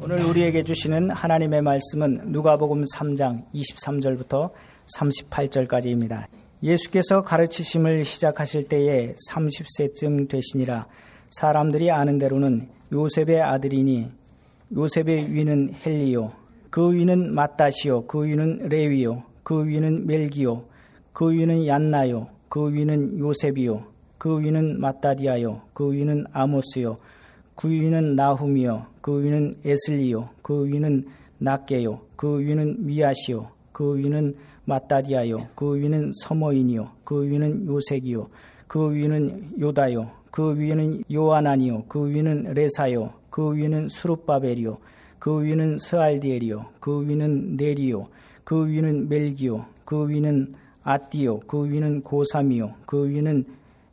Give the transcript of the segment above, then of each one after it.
오늘 우리에게 주시는 하나님의 말씀은 누가복음 3장 23절부터 38절까지입니다. 예수께서 가르치심을 시작하실 때에 30세쯤 되시니라. 사람들이 아는 대로는 요셉의 아들이니 요셉의 위는 헬리요. 그 위는 마따시요. 그 위는 레위요. 그 위는 멜기요. 그 위는 얀나요. 그 위는 요셉이요. 그 위는 마따디아요. 그 위는 아모스요 그 위는 나훔이요 그 위는 에슬리요 그 위는 낫게요 그 위는 미아시요 그 위는 마따디아요 그 위는 서모인이요 그 위는 요색이요 그 위는 요다요 그 위는 요아나니요 그 위는 레사요 그 위는 수룹바벨이요 그 위는 스알디엘이요 그 위는 네리요 그 위는 멜기요 그 위는 아띠요 그 위는 고삼이요 그 위는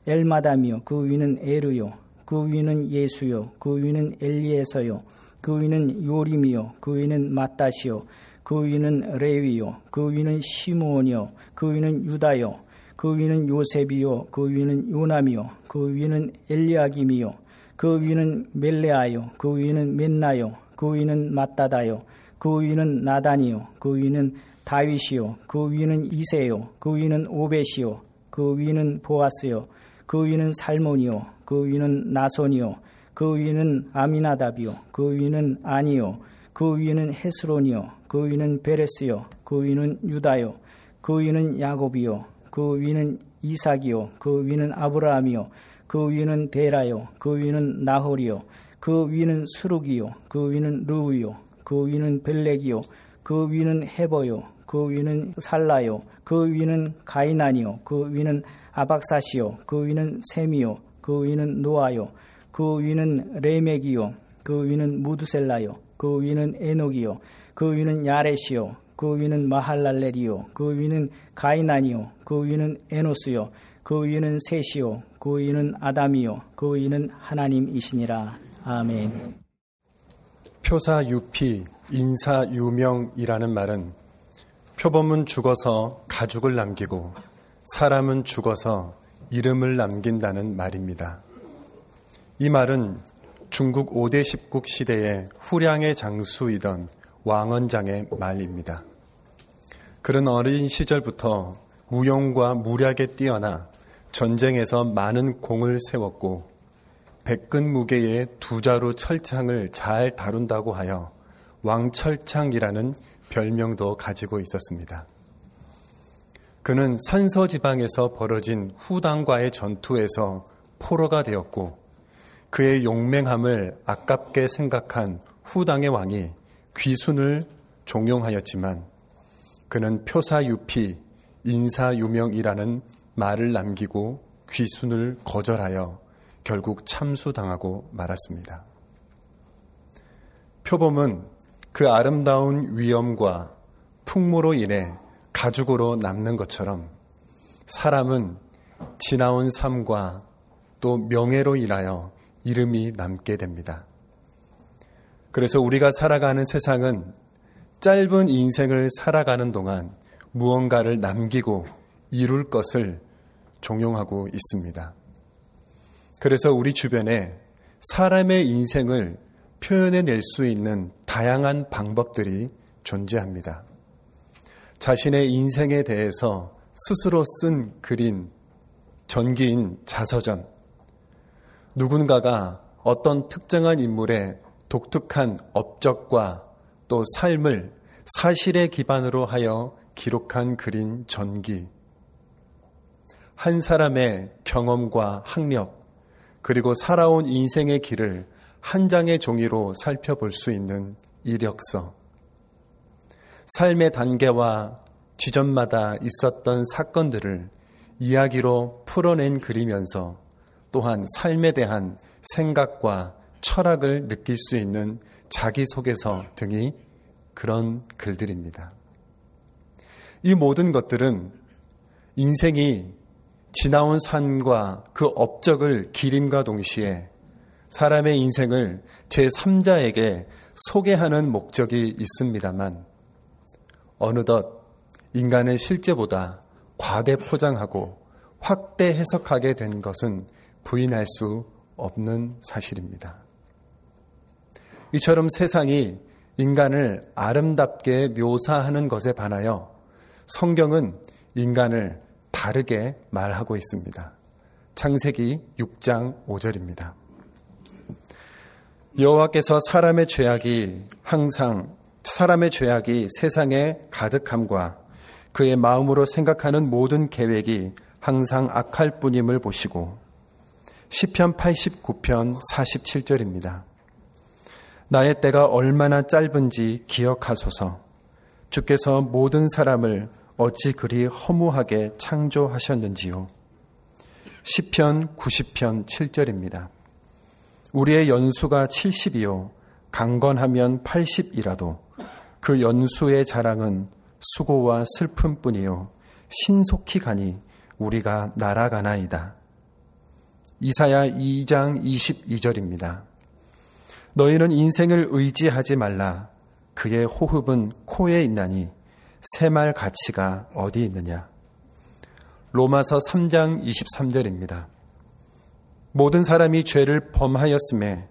엘마담이요 그 위는 에르요 그 위는 예수요 그 위는 엘리에서요 그 위는 요림이요 그 위는 마따시요 그 위는 레위요 그 위는 시므온이요 그 위는 유다요 그 위는 요셉이요 그 위는 요남이요 그 위는 엘리아김이요 그 위는 멜레아요 그 위는 맨나요 그 위는 마따다요 그 위는 나단이요 그 위는 다윗이요 그 위는 이세요 그 위는 오벳이요 그 위는 보아스요 그 위는 살몬이요 그 위는 나손이요 그 위는 아미나답이요 그 위는 아니요 그 위는 헤스론이요 그 위는 베레스요 그 위는 유다요 그 위는 야곱이요 그 위는 이삭이요 그 위는 아브라함이요 그 위는 데라요 그 위는 나홀이요 그 위는 수룩이요 그 위는 루우요 그 위는 벨렉이요 그 위는 헤버요 그 위는 살라요 그 위는 가이난이요 그 위는 아박사시요 그 위는 셈이요 그 위는 노아요. 그 위는 레멕이요. 그 위는 무드셀라요. 그 위는 에녹이요. 그 위는 야렛이요. 그 위는 마할랄렐이요. 그 위는 가이난이요. 그 위는 에노스요. 그 위는 셋이요. 그 위는 아담이요. 그 위는 하나님이시니라. 아멘. 표사 유피, 인사 유명이라는 말은 표범은 죽어서 가죽을 남기고 사람은 죽어서 이름을 남긴다는 말입니다. 이 말은 중국 5대 10국 시대의 후량의 장수이던 왕언장의 말입니다. 그런 어린 시절부터 무용과 무략에 뛰어나 전쟁에서 많은 공을 세웠고 백근 무게의 두 자루 철창을 잘 다룬다고 하여 왕철창이라는 별명도 가지고 있었습니다. 그는 산서 지방에서 벌어진 후당과의 전투에서 포로가 되었고 그의 용맹함을 아깝게 생각한 후당의 왕이 귀순을 종용하였지만 그는 표사유피 인사유명이라는 말을 남기고 귀순을 거절하여 결국 참수당하고 말았습니다. 표범은 그 아름다운 위엄과 풍모로 인해 가죽으로 남는 것처럼 사람은 지나온 삶과 또 명예로 인하여 이름이 남게 됩니다. 그래서 우리가 살아가는 세상은 짧은 인생을 살아가는 동안 무언가를 남기고 이룰 것을 종용하고 있습니다. 그래서 우리 주변에 사람의 인생을 표현해낼 수 있는 다양한 방법들이 존재합니다. 자신의 인생에 대해서 스스로 쓴 글인 전기인 자서전. 누군가가 어떤 특정한 인물의 독특한 업적과 또 삶을 사실에 기반으로 하여 기록한 글인 전기. 한 사람의 경험과 학력, 그리고 살아온 인생의 길을 한 장의 종이로 살펴볼 수 있는 이력서. 삶의 단계와 지점마다 있었던 사건들을 이야기로 풀어낸 글이면서 또한 삶에 대한 생각과 철학을 느낄 수 있는 자기소개서 등이 그런 글들입니다. 이 모든 것들은 인생이 지나온 산과 그 업적을 기림과 동시에 사람의 인생을 제3자에게 소개하는 목적이 있습니다만 어느덧 인간의 실제보다 과대 포장하고 확대 해석하게 된 것은 부인할 수 없는 사실입니다. 이처럼 세상이 인간을 아름답게 묘사하는 것에 반하여 성경은 인간을 다르게 말하고 있습니다. 창세기 6장 5절입니다. 여호와께서 사람의 죄악이 항상 사람의 죄악이 세상에 가득함과 그의 마음으로 생각하는 모든 계획이 항상 악할 뿐임을 보시고 시편 89편 47절입니다. 나의 때가 얼마나 짧은지 기억하소서. 주께서 모든 사람을 어찌 그리 허무하게 창조하셨는지요. 시편 90편 7절입니다. 우리의 연수가 70이요 강건하면 80이라도 그 연수의 자랑은 수고와 슬픔뿐이요 신속히 가니 우리가 날아가나이다. 이사야 2장 22절입니다. 너희는 인생을 의지하지 말라. 그의 호흡은 코에 있나니 새말 가치가 어디 있느냐. 로마서 3장 23절입니다. 모든 사람이 죄를 범하였음에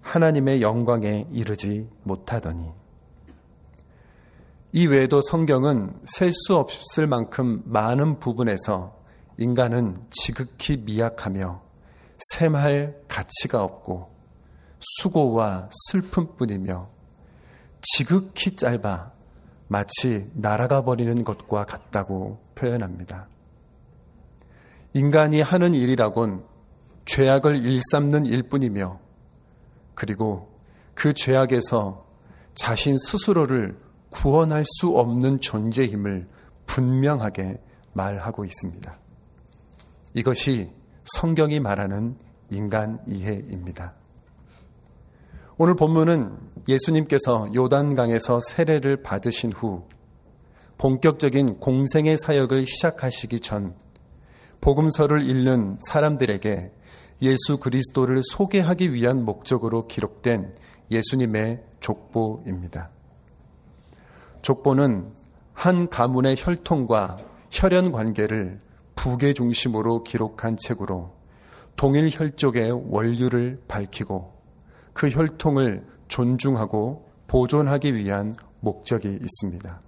하나님의 영광에 이르지 못하더니 이 외에도 성경은 셀 수 없을 만큼 많은 부분에서 인간은 지극히 미약하며 샘할 가치가 없고 수고와 슬픔뿐이며 지극히 짧아 마치 날아가 버리는 것과 같다고 표현합니다. 인간이 하는 일이라곤 죄악을 일삼는 일뿐이며 그리고 그 죄악에서 자신 스스로를 구원할 수 없는 존재임을 분명하게 말하고 있습니다. 이것이 성경이 말하는 인간 이해입니다. 오늘 본문은 예수님께서 요단강에서 세례를 받으신 후 본격적인 공생의 사역을 시작하시기 전 복음서를 읽는 사람들에게 예수 그리스도를 소개하기 위한 목적으로 기록된 예수님의 족보입니다. 족보는 한 가문의 혈통과 혈연 관계를 부계 중심으로 기록한 책으로 동일 혈족의 원류를 밝히고 그 혈통을 존중하고 보존하기 위한 목적이 있습니다.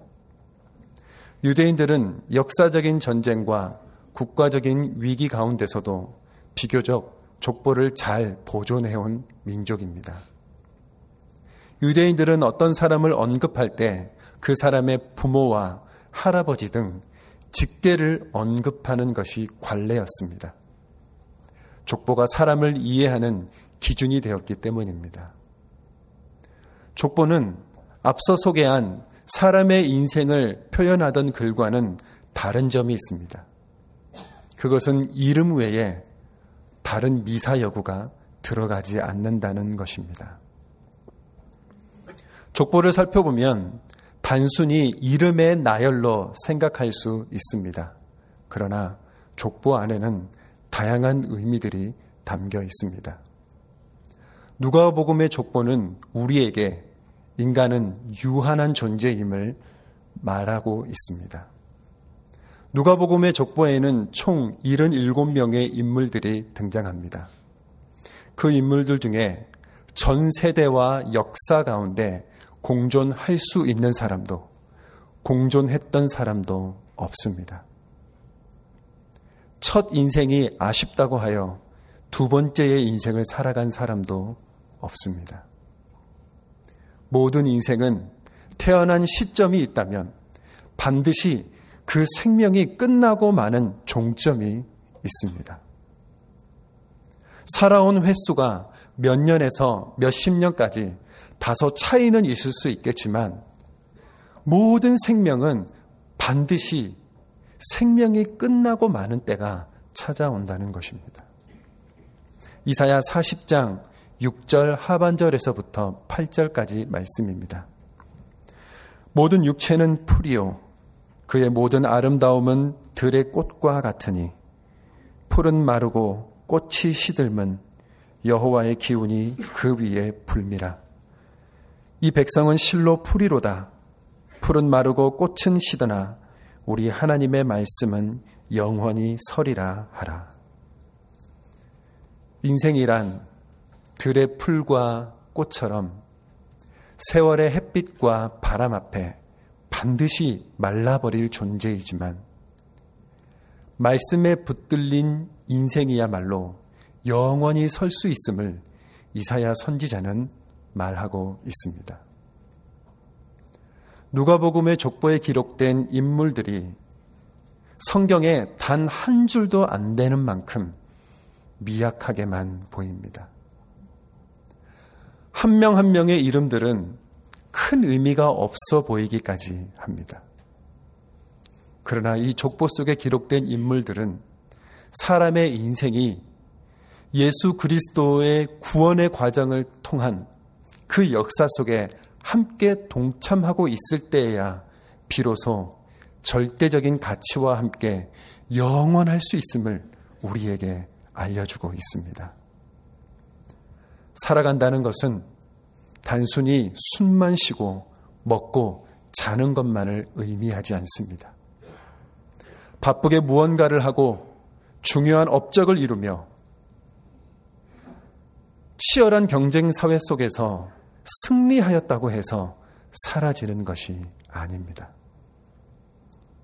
유대인들은 역사적인 전쟁과 국가적인 위기 가운데서도 비교적 족보를 잘 보존해온 민족입니다. 유대인들은 어떤 사람을 언급할 때 그 사람의 부모와 할아버지 등 직계를 언급하는 것이 관례였습니다. 족보가 사람을 이해하는 기준이 되었기 때문입니다. 족보는 앞서 소개한 사람의 인생을 표현하던 글과는 다른 점이 있습니다. 그것은 이름 외에 다른 미사 여구가 들어가지 않는다는 것입니다. 족보를 살펴보면 단순히 이름의 나열로 생각할 수 있습니다. 그러나 족보 안에는 다양한 의미들이 담겨 있습니다. 누가복음의 족보는 우리에게 인간은 유한한 존재임을 말하고 있습니다. 누가복음의 족보에는 총 77명의 인물들이 등장합니다. 그 인물들 중에 전 세대와 역사 가운데 공존할 수 있는 사람도 공존했던 사람도 없습니다. 첫 인생이 아쉽다고 하여 두 번째의 인생을 살아간 사람도 없습니다. 모든 인생은 태어난 시점이 있다면 반드시 그 생명이 끝나고 마는 종점이 있습니다. 살아온 횟수가 몇 년에서 몇십 년까지 다소 차이는 있을 수 있겠지만 모든 생명은 반드시 생명이 끝나고 마는 때가 찾아온다는 것입니다. 이사야 40장 6절 하반절에서부터 8절까지 말씀입니다. 모든 육체는 풀이요 그의 모든 아름다움은 들의 꽃과 같으니 풀은 마르고 꽃이 시들면 여호와의 기운이 그 위에 불미라. 이 백성은 실로 풀이로다. 풀은 마르고 꽃은 시드나 우리 하나님의 말씀은 영원히 서리라 하라. 인생이란 들의 풀과 꽃처럼 세월의 햇빛과 바람 앞에 반드시 말라버릴 존재이지만 말씀에 붙들린 인생이야말로 영원히 설 수 있음을 이사야 선지자는 말하고 있습니다. 누가복음의 족보에 기록된 인물들이 성경에 단 한 줄도 안 되는 만큼 미약하게만 보입니다. 한 명한 한 명의 이름들은 큰 의미가 없어 보이기까지 합니다. 그러나 이 족보 속에 기록된 인물들은 사람의 인생이 예수 그리스도의 구원의 과정을 통한 그 역사 속에 함께 동참하고 있을 때에야 비로소 절대적인 가치와 함께 영원할 수 있음을 우리에게 알려주고 있습니다. 살아간다는 것은 단순히 숨만 쉬고 먹고 자는 것만을 의미하지 않습니다. 바쁘게 무언가를 하고 중요한 업적을 이루며 치열한 경쟁 사회 속에서 승리하였다고 해서 사라지는 것이 아닙니다.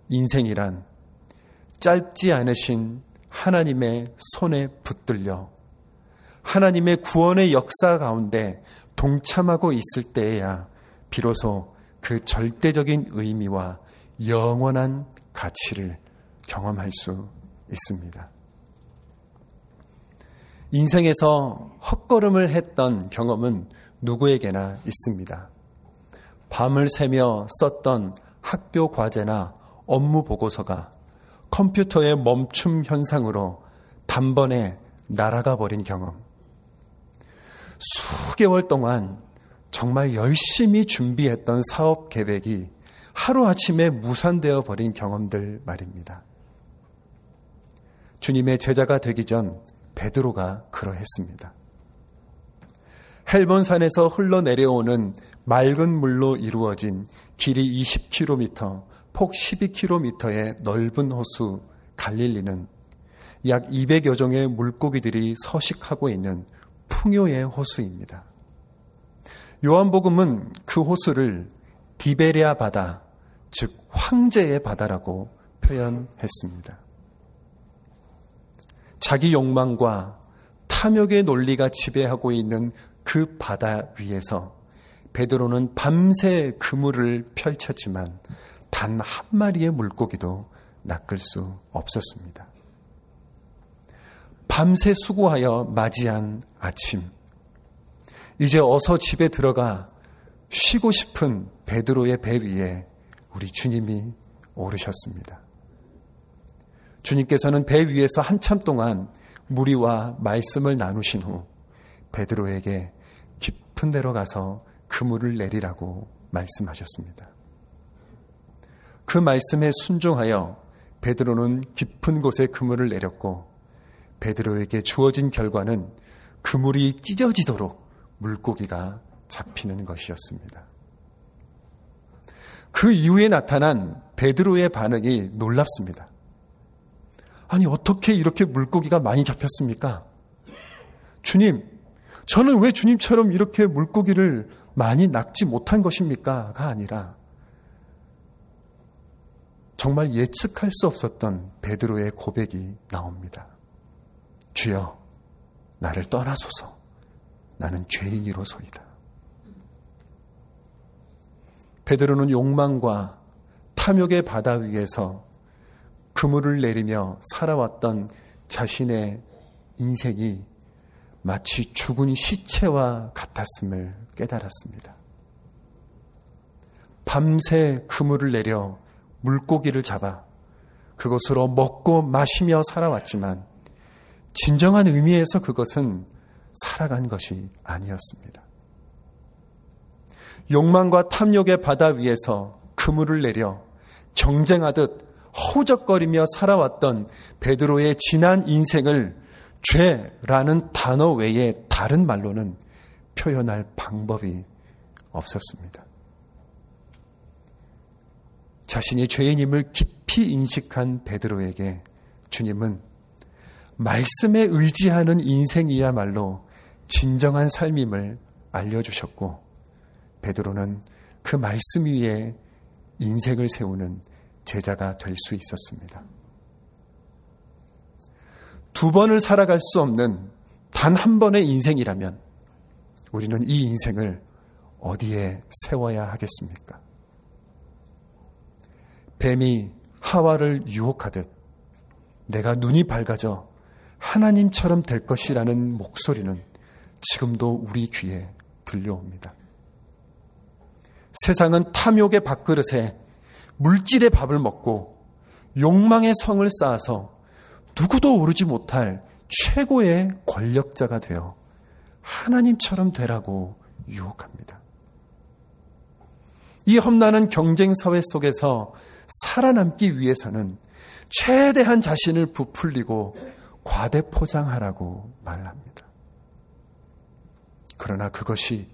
인생이란 짧지 않으신 하나님의 손에 붙들려 하나님의 구원의 역사 가운데 동참하고 있을 때에야 비로소 그 절대적인 의미와 영원한 가치를 경험할 수 있습니다. 인생에서 헛걸음을 했던 경험은 누구에게나 있습니다. 밤을 새며 썼던 학교 과제나 업무 보고서가 컴퓨터의 멈춤 현상으로 단번에 날아가 버린 경험. 수개월 동안 정말 열심히 준비했던 사업 계획이 하루아침에 무산되어 버린 경험들 말입니다. 주님의 제자가 되기 전 베드로가 그러했습니다. 헬본산에서 흘러내려오는 맑은 물로 이루어진 길이 20km, 폭 12km의 넓은 호수 갈릴리는 약 200여 종의 물고기들이 서식하고 있는 풍요의 호수입니다. 요한복음은 그 호수를 디베리아 바다, 즉 황제의 바다라고 표현했습니다. 자기 욕망과 탐욕의 논리가 지배하고 있는 그 바다 위에서 베드로는 밤새 그물을 펼쳤지만 단 한 마리의 물고기도 낚을 수 없었습니다. 밤새 수고하여 맞이한 아침. 이제 어서 집에 들어가 쉬고 싶은 베드로의 배 위에 우리 주님이 오르셨습니다. 주님께서는 배 위에서 한참 동안 무리와 말씀을 나누신 후 베드로에게 깊은 데로 가서 그물을 내리라고 말씀하셨습니다. 그 말씀에 순종하여 베드로는 깊은 곳에 그물을 내렸고 베드로에게 주어진 결과는 그물이 찢어지도록 물고기가 잡히는 것이었습니다. 그 이후에 나타난 베드로의 반응이 놀랍습니다. 아니, 어떻게 이렇게 물고기가 많이 잡혔습니까? 주님, 저는 왜 주님처럼 이렇게 물고기를 많이 낚지 못한 것입니까? 가 아니라 정말 예측할 수 없었던 베드로의 고백이 나옵니다. 주여, 나를 떠나소서. 나는 죄인이로소이다. 베드로는 욕망과 탐욕의 바다 위에서 그물을 내리며 살아왔던 자신의 인생이 마치 죽은 시체와 같았음을 깨달았습니다. 밤새 그물을 내려 물고기를 잡아 그것으로 먹고 마시며 살아왔지만 진정한 의미에서 그것은 살아간 것이 아니었습니다. 욕망과 탐욕의 바다 위에서 그물을 내려 정쟁하듯 허우적거리며 살아왔던 베드로의 지난 인생을 죄라는 단어 외에 다른 말로는 표현할 방법이 없었습니다. 자신이 죄인임을 깊이 인식한 베드로에게 주님은 말씀에 의지하는 인생이야말로 진정한 삶임을 알려주셨고 베드로는 그 말씀 위에 인생을 세우는 제자가 될 수 있었습니다. 두 번을 살아갈 수 없는 단 한 번의 인생이라면 우리는 이 인생을 어디에 세워야 하겠습니까? 뱀이 하와를 유혹하듯 내가 눈이 밝아져 하나님처럼 될 것이라는 목소리는 지금도 우리 귀에 들려옵니다. 세상은 탐욕의 밥그릇에 물질의 밥을 먹고 욕망의 성을 쌓아서 누구도 오르지 못할 최고의 권력자가 되어 하나님처럼 되라고 유혹합니다. 이 험난한 경쟁 사회 속에서 살아남기 위해서는 최대한 자신을 부풀리고 과대 포장하라고 말합니다. 그러나 그것이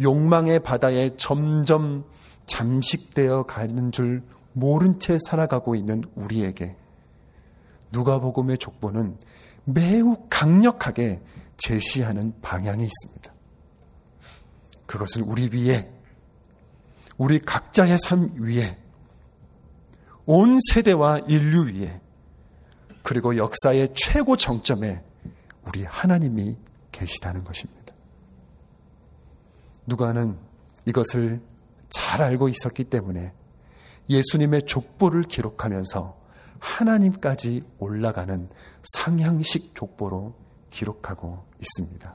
욕망의 바다에 점점 잠식되어 가는 줄 모른 채 살아가고 있는 우리에게 누가복음의 족보는 매우 강력하게 제시하는 방향이 있습니다. 그것은 우리 위에 우리 각자의 삶 위에 온 세대와 인류 위에 그리고 역사의 최고 정점에 우리 하나님이 계시다는 것입니다. 누가는 이것을 잘 알고 있었기 때문에 예수님의 족보를 기록하면서 하나님까지 올라가는 상향식 족보로 기록하고 있습니다.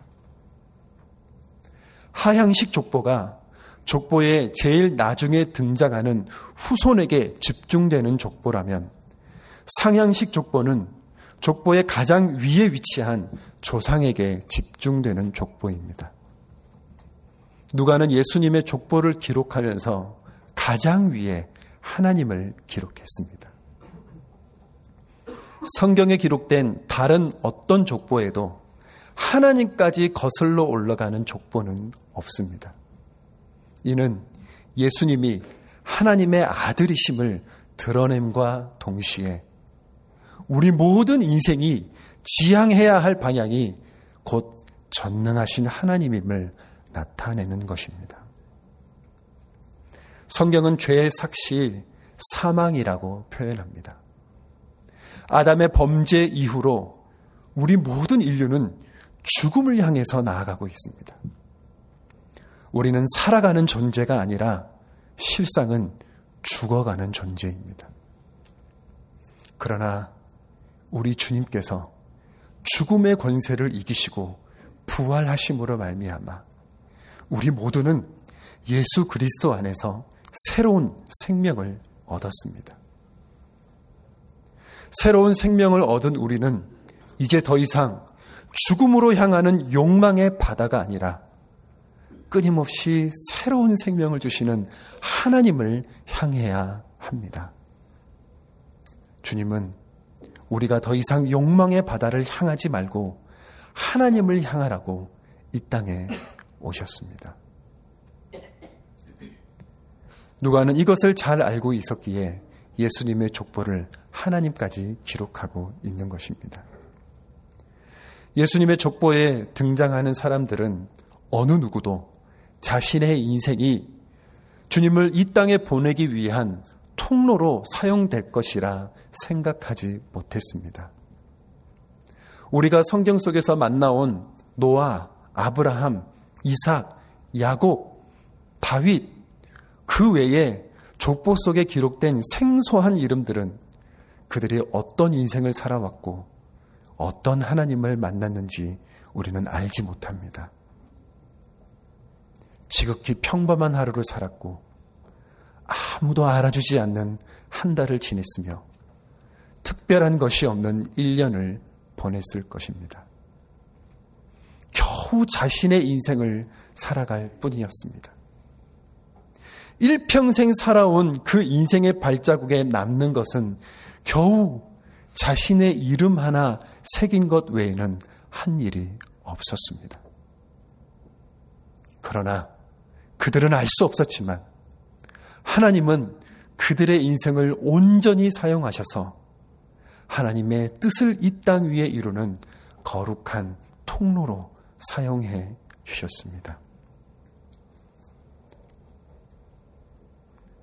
하향식 족보가 족보에 제일 나중에 등장하는 후손에게 집중되는 족보라면 상향식 족보는 족보의 가장 위에 위치한 조상에게 집중되는 족보입니다. 누가는 예수님의 족보를 기록하면서 가장 위에 하나님을 기록했습니다. 성경에 기록된 다른 어떤 족보에도 하나님까지 거슬러 올라가는 족보는 없습니다. 이는 예수님이 하나님의 아들이심을 드러냄과 동시에 우리 모든 인생이 지향해야 할 방향이 곧 전능하신 하나님임을 나타내는 것입니다. 성경은 죄의 삭시 사망이라고 표현합니다. 아담의 범죄 이후로 우리 모든 인류는 죽음을 향해서 나아가고 있습니다. 우리는 살아가는 존재가 아니라 실상은 죽어가는 존재입니다. 그러나 우리 주님께서 죽음의 권세를 이기시고 부활하심으로 말미암아 우리 모두는 예수 그리스도 안에서 새로운 생명을 얻었습니다. 새로운 생명을 얻은 우리는 이제 더 이상 죽음으로 향하는 욕망의 바다가 아니라 끊임없이 새로운 생명을 주시는 하나님을 향해야 합니다. 주님은 우리가 더 이상 욕망의 바다를 향하지 말고 하나님을 향하라고 이 땅에 오셨습니다. 누가는 이것을 잘 알고 있었기에 예수님의 족보를 하나님까지 기록하고 있는 것입니다. 예수님의 족보에 등장하는 사람들은 어느 누구도 자신의 인생이 주님을 이 땅에 보내기 위한 통로로 사용될 것이라 생각하지 못했습니다. 우리가 성경 속에서 만나온 노아, 아브라함, 이삭, 야곱, 다윗, 그 외에 족보 속에 기록된 생소한 이름들은 그들이 어떤 인생을 살아왔고 어떤 하나님을 만났는지 우리는 알지 못합니다. 지극히 평범한 하루를 살았고 아무도 알아주지 않는 한 달을 지냈으며 특별한 것이 없는 1년을 보냈을 것입니다. 겨우 자신의 인생을 살아갈 뿐이었습니다. 일평생 살아온 그 인생의 발자국에 남는 것은 겨우 자신의 이름 하나 새긴 것 외에는 한 일이 없었습니다. 그러나 그들은 알 수 없었지만 하나님은 그들의 인생을 온전히 사용하셔서 하나님의 뜻을 이 땅 위에 이루는 거룩한 통로로 사용해 주셨습니다.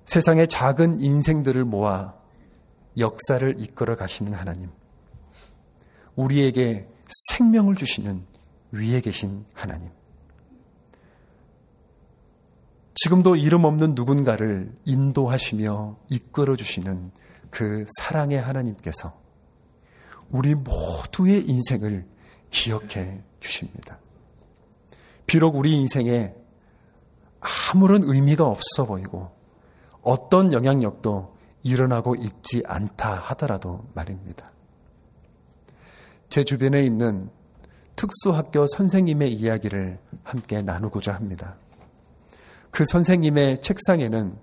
세상의 작은 인생들을 모아 역사를 이끌어 가시는 하나님. 우리에게 생명을 주시는 위에 계신 하나님. 지금도 이름 없는 누군가를 인도하시며 이끌어 주시는 그 사랑의 하나님께서 우리 모두의 인생을 기억해 주십니다. 비록 우리 인생에 아무런 의미가 없어 보이고 어떤 영향력도 일어나고 있지 않다 하더라도 말입니다. 제 주변에 있는 특수학교 선생님의 이야기를 함께 나누고자 합니다. 그 선생님의 책상에는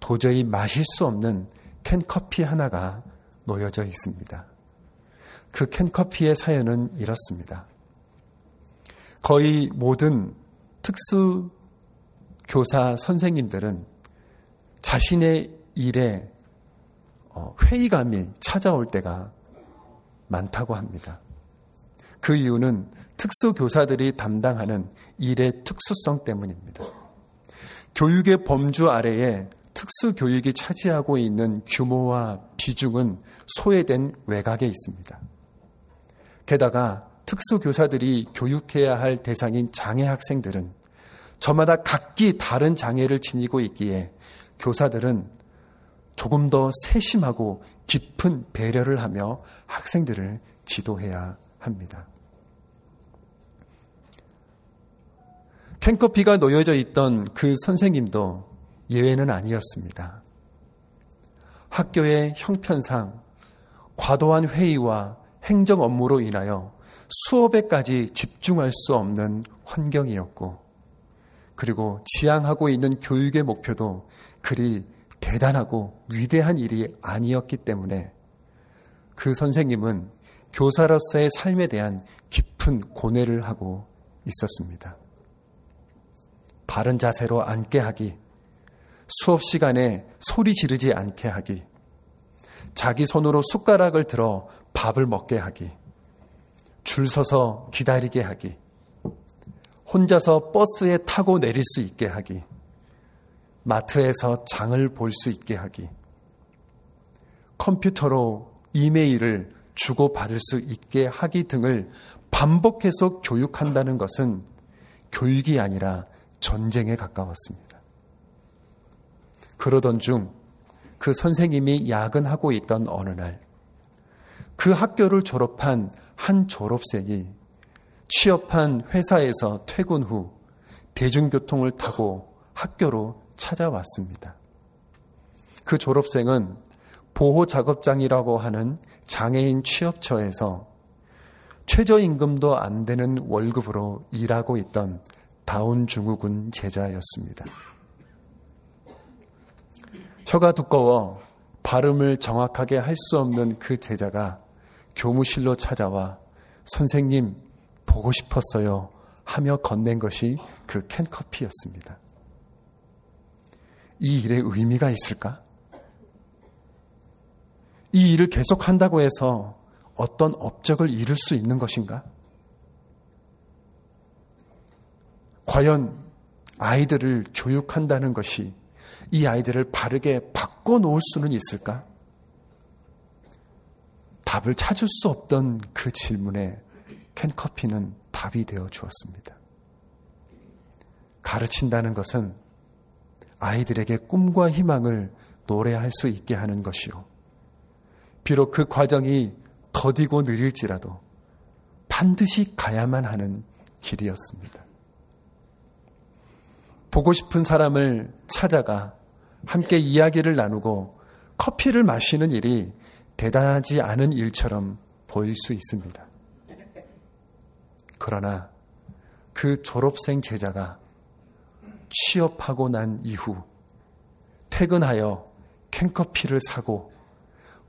도저히 마실 수 없는 캔커피 하나가 놓여져 있습니다. 그 캔커피의 사연은 이렇습니다. 거의 모든 특수 교사 선생님들은 자신의 일에 어, 회의감이 찾아올 때가 많다고 합니다. 그 이유는 특수 교사들이 담당하는 일의 특수성 때문입니다. 교육의 범주 아래에 특수 교육이 차지하고 있는 규모와 비중은 소외된 외곽에 있습니다. 게다가 특수 교사들이 교육해야 할 대상인 장애 학생들은 저마다 각기 다른 장애를 지니고 있기에 교사들은 조금 더 세심하고 깊은 배려를 하며 학생들을 지도해야 합니다. 캔커피가 놓여져 있던 그 선생님도 예외는 아니었습니다. 학교의 형편상 과도한 회의와 행정 업무로 인하여 수업에까지 집중할 수 없는 환경이었고, 그리고 지향하고 있는 교육의 목표도 그리 대단하고 위대한 일이 아니었기 때문에 그 선생님은 교사로서의 삶에 대한 깊은 고뇌를 하고 있었습니다. 바른 자세로 앉게 하기, 수업 시간에 소리 지르지 않게 하기, 자기 손으로 숟가락을 들어 밥을 먹게 하기, 줄 서서 기다리게 하기, 혼자서 버스에 타고 내릴 수 있게 하기, 마트에서 장을 볼 수 있게 하기, 컴퓨터로 이메일을 주고받을 수 있게 하기 등을 반복해서 교육한다는 것은 교육이 아니라 전쟁에 가까웠습니다. 그러던 중 그 선생님이 야근하고 있던 어느 날, 그 학교를 졸업한 한 졸업생이 취업한 회사에서 퇴근 후 대중교통을 타고 학교로 찾아왔습니다. 그 졸업생은 보호작업장이라고 하는 장애인 취업처에서 최저임금도 안 되는 월급으로 일하고 있던 다운 증후군 제자였습니다. 혀가 두꺼워 발음을 정확하게 할 수 없는 그 제자가 교무실로 찾아와 선생님 보고 싶었어요 하며 건넨 것이 그 캔커피였습니다. 이 일에 의미가 있을까? 이 일을 계속 한다고 해서 어떤 업적을 이룰 수 있는 것인가? 과연 아이들을 교육한다는 것이 이 아이들을 바르게 바꿔놓을 수는 있을까? 답을 찾을 수 없던 그 질문에 캔커피는 답이 되어 주었습니다. 가르친다는 것은 아이들에게 꿈과 희망을 노래할 수 있게 하는 것이요. 비록 그 과정이 더디고 느릴지라도 반드시 가야만 하는 길이었습니다. 보고 싶은 사람을 찾아가 함께 이야기를 나누고 커피를 마시는 일이 대단하지 않은 일처럼 보일 수 있습니다. 그러나 그 졸업생 제자가 취업하고 난 이후 퇴근하여 캔커피를 사고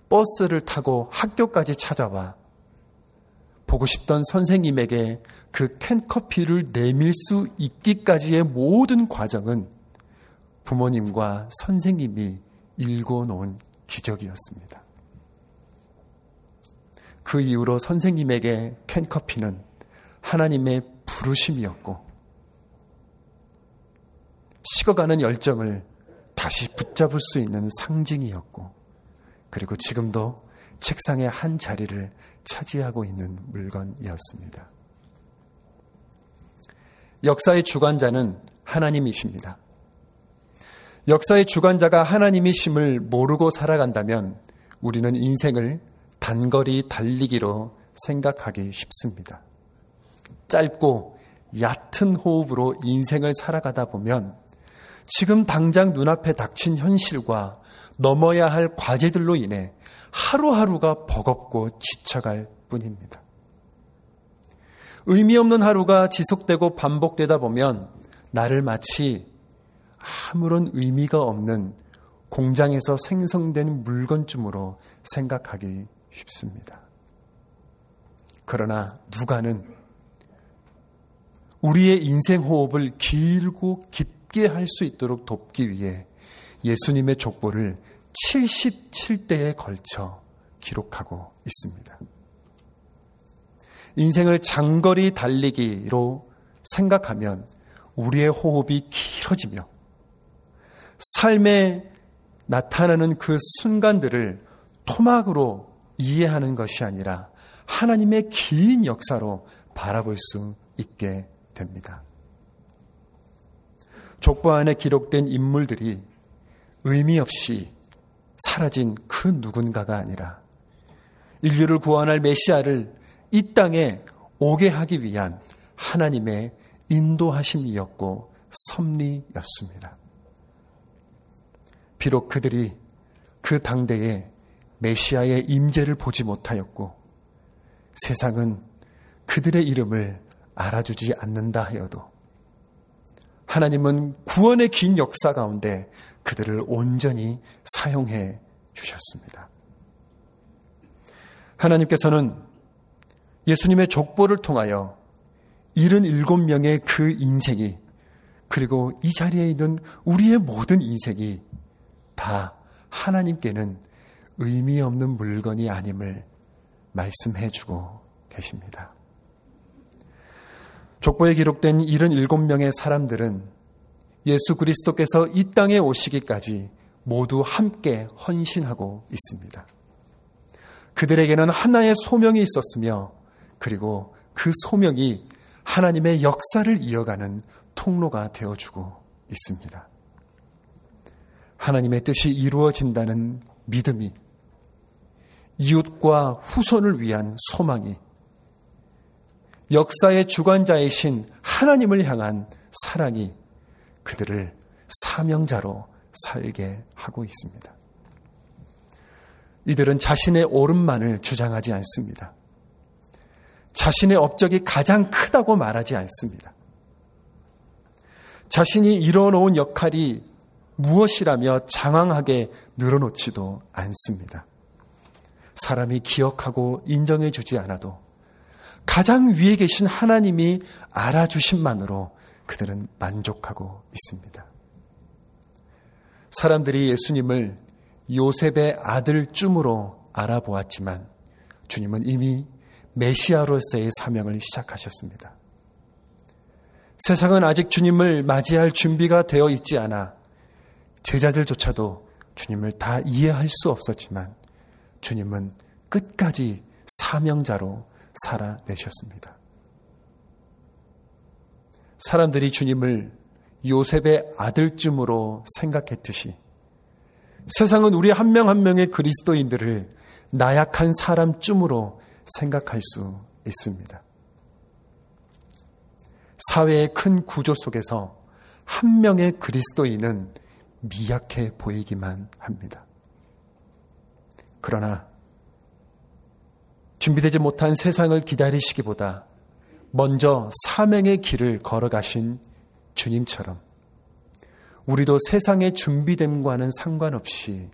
버스를 타고 학교까지 찾아와 보고 싶던 선생님에게 그 캔커피를 내밀 수 있기까지의 모든 과정은 부모님과 선생님이 일궈 놓은 기적이었습니다. 그 이후로 선생님에게 캔커피는 하나님의 부르심이었고 식어가는 열정을 다시 붙잡을 수 있는 상징이었고, 그리고 지금도 책상의 한 자리를 차지하고 있는 물건이었습니다. 역사의 주관자는 하나님이십니다. 역사의 주관자가 하나님이심을 모르고 살아간다면 우리는 인생을 단거리 달리기로 생각하기 쉽습니다. 짧고 얕은 호흡으로 인생을 살아가다 보면 지금 당장 눈앞에 닥친 현실과 넘어야 할 과제들로 인해 하루하루가 버겁고 지쳐갈 뿐입니다. 의미 없는 하루가 지속되고 반복되다 보면 나를 마치 아무런 의미가 없는 공장에서 생성된 물건쯤으로 생각하기 쉽습니다. 그러나 누가는 우리의 인생 호흡을 길고 깊게 할 수 있도록 돕기 위해 예수님의 족보를 77대에 걸쳐 기록하고 있습니다. 인생을 장거리 달리기로 생각하면 우리의 호흡이 길어지며 삶에 나타나는 그 순간들을 토막으로 이해하는 것이 아니라 하나님의 긴 역사로 바라볼 수 있게 됩니다. 족보 안에 기록된 인물들이 의미 없이 사라진 그 누군가가 아니라 인류를 구원할 메시아를 이 땅에 오게 하기 위한 하나님의 인도하심이었고 섭리였습니다. 비록 그들이 그 당대에 메시아의 임재를 보지 못하였고 세상은 그들의 이름을 알아주지 않는다 하여도 하나님은 구원의 긴 역사 가운데 그들을 온전히 사용해 주셨습니다. 하나님께서는 예수님의 족보를 통하여 77명의 그 인생이 그리고 이 자리에 있는 우리의 모든 인생이 다 하나님께는 의미 없는 물건이 아님을 말씀해 주고 계십니다. 족보에 기록된 77명의 사람들은 예수 그리스도께서 이 땅에 오시기까지 모두 함께 헌신하고 있습니다. 그들에게는 하나의 소명이 있었으며 그리고 그 소명이 하나님의 역사를 이어가는 통로가 되어주고 있습니다. 하나님의 뜻이 이루어진다는 믿음이 이웃과 후손을 위한 소망이 역사의 주관자이신 하나님을 향한 사랑이 그들을 사명자로 살게 하고 있습니다. 이들은 자신의 옳음만을 주장하지 않습니다. 자신의 업적이 가장 크다고 말하지 않습니다. 자신이 이뤄놓은 역할이 무엇이라며 장황하게 늘어놓지도 않습니다. 사람이 기억하고 인정해 주지 않아도 가장 위에 계신 하나님이 알아주심만으로 그들은 만족하고 있습니다. 사람들이 예수님을 요셉의 아들 쯤으로 알아보았지만 주님은 이미 메시아로서의 사명을 시작하셨습니다. 세상은 아직 주님을 맞이할 준비가 되어 있지 않아 제자들조차도 주님을 다 이해할 수 없었지만 주님은 끝까지 사명자로 살아내셨습니다. 사람들이 주님을 요셉의 아들쯤으로 생각했듯이 세상은 우리 한 명한 한 명의 그리스도인들을 나약한 사람쯤으로 생각할 수 있습니다. 사회의 큰 구조 속에서 한 명의 그리스도인은 미약해 보이기만 합니다. 그러나 준비되지 못한 세상을 기다리시기보다 먼저 사명의 길을 걸어가신 주님처럼 우리도 세상의 준비됨과는 상관없이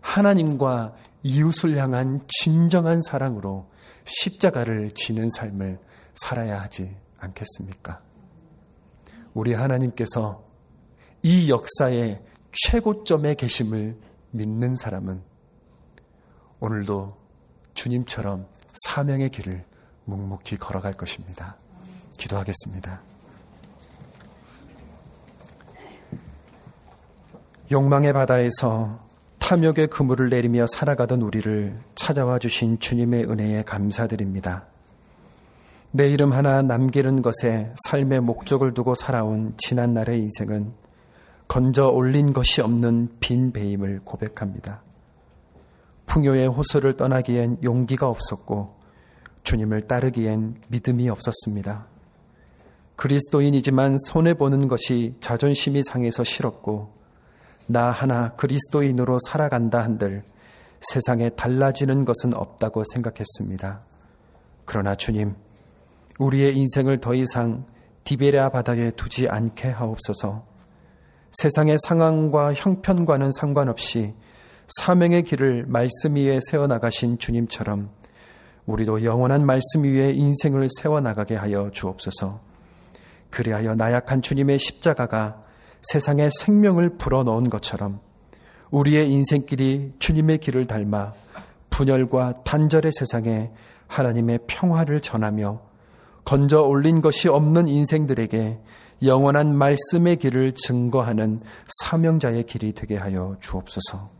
하나님과 이웃을 향한 진정한 사랑으로 십자가를 지는 삶을 살아야 하지 않겠습니까? 우리 하나님께서 이 역사의 최고점에 계심을 믿는 사람은 오늘도 주님처럼 사명의 길을 묵묵히 걸어갈 것입니다. 기도하겠습니다. 욕망의 바다에서 탐욕의 그물을 내리며 살아가던 우리를 찾아와 주신 주님의 은혜에 감사드립니다. 내 이름 하나 남기는 것에 삶의 목적을 두고 살아온 지난날의 인생은 건져 올린 것이 없는 빈 배임을 고백합니다. 풍요의 호수를 떠나기엔 용기가 없었고 주님을 따르기엔 믿음이 없었습니다. 그리스도인이지만 손해보는 것이 자존심이 상해서 싫었고 나 하나 그리스도인으로 살아간다 한들 세상에 달라지는 것은 없다고 생각했습니다. 그러나 주님, 우리의 인생을 더 이상 디베레아 바다에 두지 않게 하옵소서. 세상의 상황과 형편과는 상관없이 사명의 길을 말씀 위에 세워 나가신 주님처럼 우리도 영원한 말씀 위에 인생을 세워 나가게 하여 주옵소서. 그리하여 나약한 주님의 십자가가 세상에 생명을 불어넣은 것처럼 우리의 인생길이 주님의 길을 닮아 분열과 단절의 세상에 하나님의 평화를 전하며 건져 올린 것이 없는 인생들에게 영원한 말씀의 길을 증거하는 사명자의 길이 되게 하여 주옵소서.